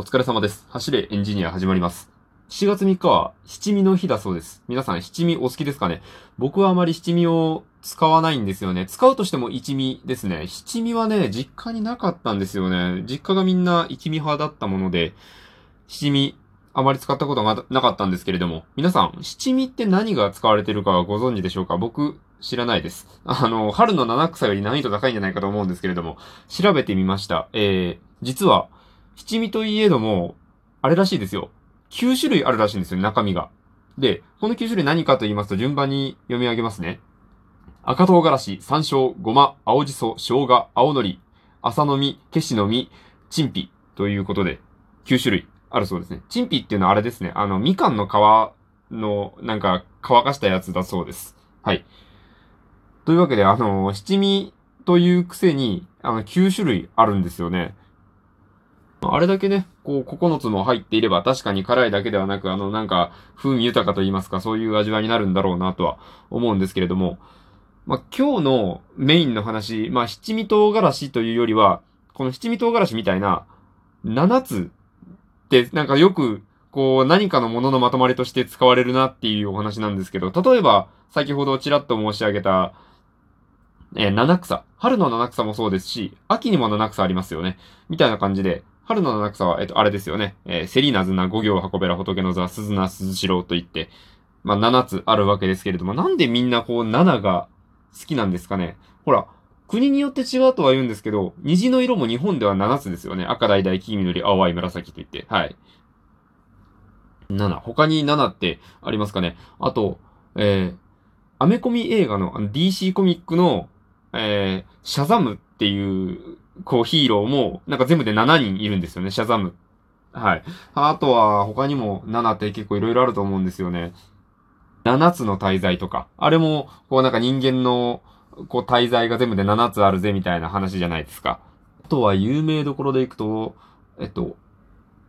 お疲れ様です。走れエンジニア始まります。7月3日は七味の日だそうです。皆さん七味お好きですかね？僕はあまり七味を使わないんですよね。使うとしても一味ですね。七味はね、実家になかったんですよね。実家がみんな一味派だったもので、七味あまり使ったことがなかったんですけれども、皆さん、七味って何が使われてるかご存知でしょうか？僕、知らないです。あの、春の七草より難易度高いんじゃないかと思うんですけれども、調べてみました。えー、実は、七味といえども、あれらしいですよ。9種類あるらしいんですよ、中身が。で、この9種類何かと言いますと、順番に読み上げますね。赤唐辛子、山椒、ごま、青じそ、生姜、青のり、朝の実、消しの実、チンピということで、9種類あるそうですね。チンピっていうのはあれですね。あの、みかんの皮の、なんか、乾かしたやつだそうです。はい。というわけで、あの、七味というくせに、あの、9種類あるんですよね。あれだけね、こう、9つも入っていれば、確かに辛いだけではなく、あの、なんか、風味豊かと言いますか、そういう味わいになるんだろうなとは思うんですけれども、まあ、今日のメインの話、まあ、七味唐辛子というよりは、この七味唐辛子みたいな、7つって、なんかよく、こう、何かのもののまとまりとして使われるなっていうお話なんですけど、例えば、先ほどちらっと申し上げた、えー七草。春の七草もそうですし、秋にも七草ありますよね。みたいな感じで、春の七草は、えっと、あれですよね。えー、セリナズナ、五行運べら、仏の座、鈴名、鈴代といって、まあ、七つあるわけですけれども、なんでみんなこう、七が好きなんですかね。ほら、国によって違うとは言うんですけど、虹の色も日本では7つですよね。赤、橙、黄、緑、青、藍、紫といって。はい。7。他に7ってありますかね。あと、えー、アメコミ映画のの DC コミックの、えー、シャザムっていう、こうヒーローも、なんか全部で7人いるんですよね、シャザム。はい。あとは、他にも7って結構いろいろあると思うんですよね。7つの滞在とか。あれも、こうなんか人間の、こう滞在が全部で7つあるぜみたいな話じゃないですか。あとは有名どころでいくと、えっと、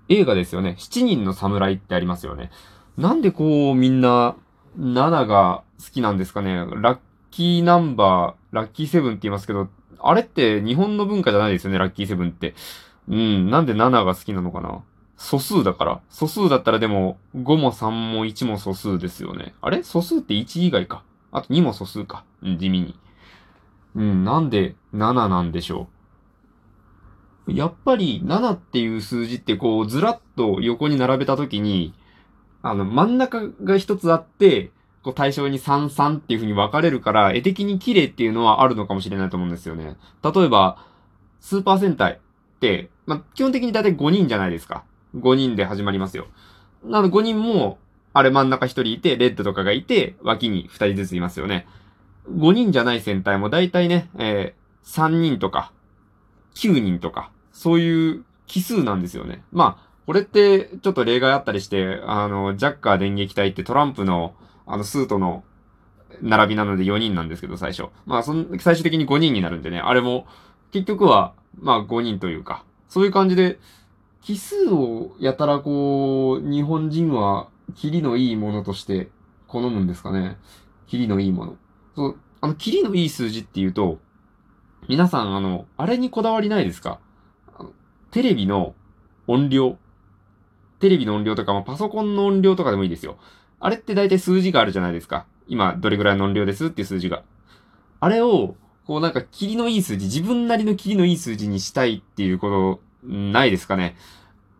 映画ですよね。7人の侍ってありますよね。なんでこうみんな7が好きなんですかね。ラッキーナンバー、ラッキーセブンって言いますけど、あれって日本の文化じゃないですよね、ラッキーセブンって。うん、なんで7が好きなのかな。素数だから。素数だったらでも、5も3も1も素数ですよね。あれ？素数って1以外か。あと2も素数か。うん、地味に。うん、なんで7なんでしょう。やっぱり7っていう数字ってこうずらっと横に並べたときに、あの真ん中が一つあって、こう対象に33っていう風に分かれるから、絵的に綺麗っていうのはあるのかもしれないと思うんですよね。例えば、スーパー戦隊って、まあ、基本的にだいたい5人じゃないですか。5人で始まりますよ。なので5人も、あれ真ん中1人いて、レッドとかがいて、脇に2人ずついますよね。5人じゃない戦隊も大体ね、えー、3人とか、9人とか、そういう奇数なんですよね。まあ、これってちょっと例外あったりして、あの、ジャッカー電撃隊ってトランプの、あの、スートの並びなので4人なんですけど、最初。まあ、その、最終的に5人になるんでね、あれも、結局は、まあ5人というか、そういう感じで、奇数をやたらこう、日本人は、キリのいいものとして好むんですかね。キリのいいもの。そう、あの、キリのいい数字っていうと、皆さん、あの、あれにこだわりないですか？テレビの音量。テレビの音量とか、まあ、パソコンの音量とかでもいいですよ。あれって大体数字があるじゃないですか。今、どれぐらいの音量ですっていう数字が。あれを、こうなんか、キリのいい数字、自分なりのキリのいい数字にしたいっていうこと、ないですかね。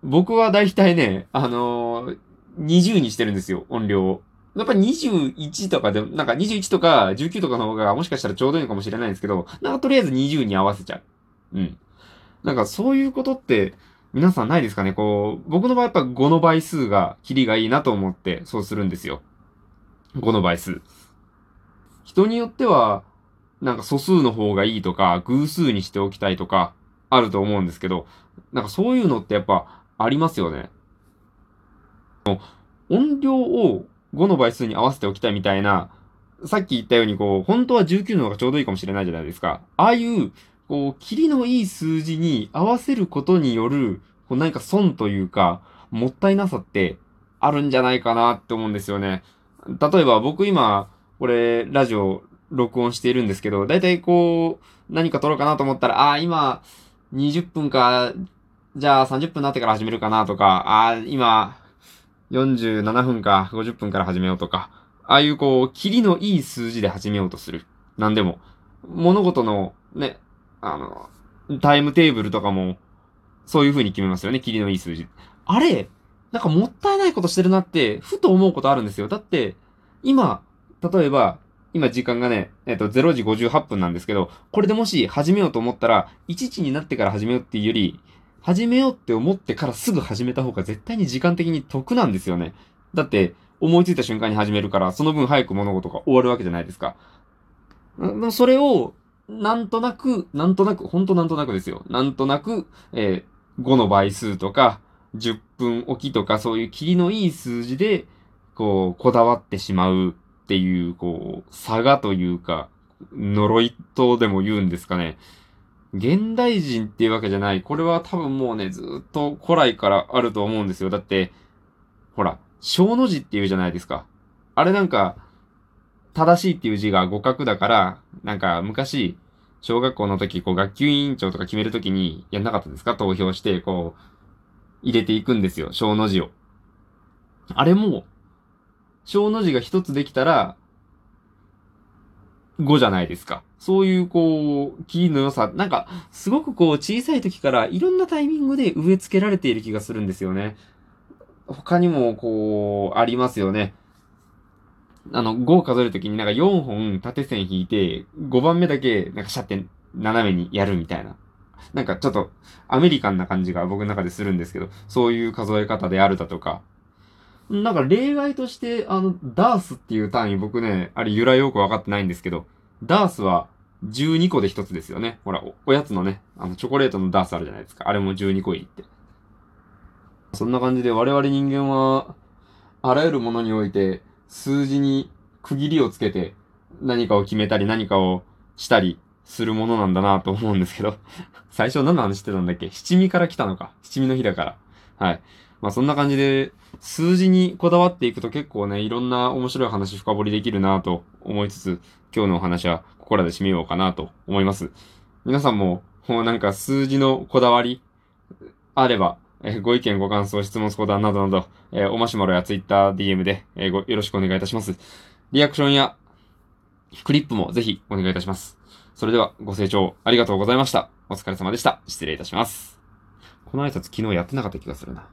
僕は大体ね、あのー、20にしてるんですよ、音量を。やっぱ21とかで、なんか21とか19とかの方がもしかしたらちょうどいいのかもしれないんですけど、なんかとりあえず20に合わせちゃう。うん。なんかそういうことって皆さんないですかね？こう、僕の場合やっぱ5の倍数が、キリがいいなと思ってそうするんですよ。5の倍数。人によっては、なんか素数の方がいいとか、偶数にしておきたいとか、あると思うんですけど、なんかそういうのってやっぱありますよね。音量を5の倍数に合わせておきたいみたいな、さっき言ったようにこう、本当は19の方がちょうどいいかもしれないじゃないですか。ああいう、こう、キリのいい数字に合わせることによる、こう何か損というか、もったいなさってあるんじゃないかなって思うんですよね。例えば僕今、これ、ラジオ録音しているんですけど、だいたいこう、何か撮ろうかなと思ったら、ああ、今、20分かじゃあ30分になってから始めるかなとか、ああ、今、47分か50分から始めようとか、ああいうこう、キリのいい数字で始めようとする。なんでも。物事のね、あの、タイムテーブルとかも、そういう風に決めますよね、キリのいい数字。あれ、なんかもったいないことしてるなって、ふと思うことあるんですよ。だって、今、例えば、今時間がね、えっと、0時58分なんですけど、これでもし始めようと思ったら、1時になってから始めようっていうより、始めようって思ってからすぐ始めた方が絶対に時間的に得なんですよね。だって、思いついた瞬間に始めるから、その分早く物事が終わるわけじゃないですか。それを、なんとなく、なんとなく、ほんとなんとなくですよ。なんとなく、えー、5の倍数とか、10分おきとか、そういう霧のいい数字で、こう、こだわってしまうっていう、こう、差がというか、呪いとでも言うんですかね。現代人っていうわけじゃない。これは多分もうね、ずっと古来からあると思うんですよ。だって、ほら、小の字っていうじゃないですか。あれなんか、正しいっていう字が互角だから、なんか昔、小学校の時、こう学級委員長とか決めるときにやんなかったですか？投票して、こう、入れていくんですよ。小の字を。あれも、小の字が一つできたら、5じゃないですか。そういうこう、キーの良さ、なんか、すごくこう、小さい時からいろんなタイミングで植え付けられている気がするんですよね。他にもこう、ありますよね。あの、5を数えるときになんか4本縦線引いて、5番目だけなんかシャって斜めにやるみたいな。なんかちょっとアメリカンな感じが僕の中でするんですけど、そういう数え方であるだとか。なんか例外として、あの、ダースっていう単位僕ね、あれ由来よくわかってないんですけど、ダースは12個で1つですよね。ほらお、おやつのね、あの、チョコレートのダースあるじゃないですか。あれも12個入りって。そんな感じで我々人間は、あらゆるものにおいて、数字に区切りをつけて、何かを決めたり何かをしたりするものなんだなと思うんですけど、最初何の話してたんだっけ？七味から来たのか。七味の日だから。はい。まあそんな感じで、数字にこだわっていくと結構ね、いろんな面白い話深掘りできるなと思いつつ、今日のお話はここらで締めようかなと思います。皆さんも、もうなんか数字のこだわりあれば、え、ご意見、ご感想、質問、相談などなど、えー、おマシュマロやツイッター、DM で、え、ご、よろしくお願いいたします。リアクションや、クリップもぜひお願いいたします。それでは、ご清聴ありがとうございました。お疲れ様でした。失礼いたします。この挨拶昨日やってなかった気がするな。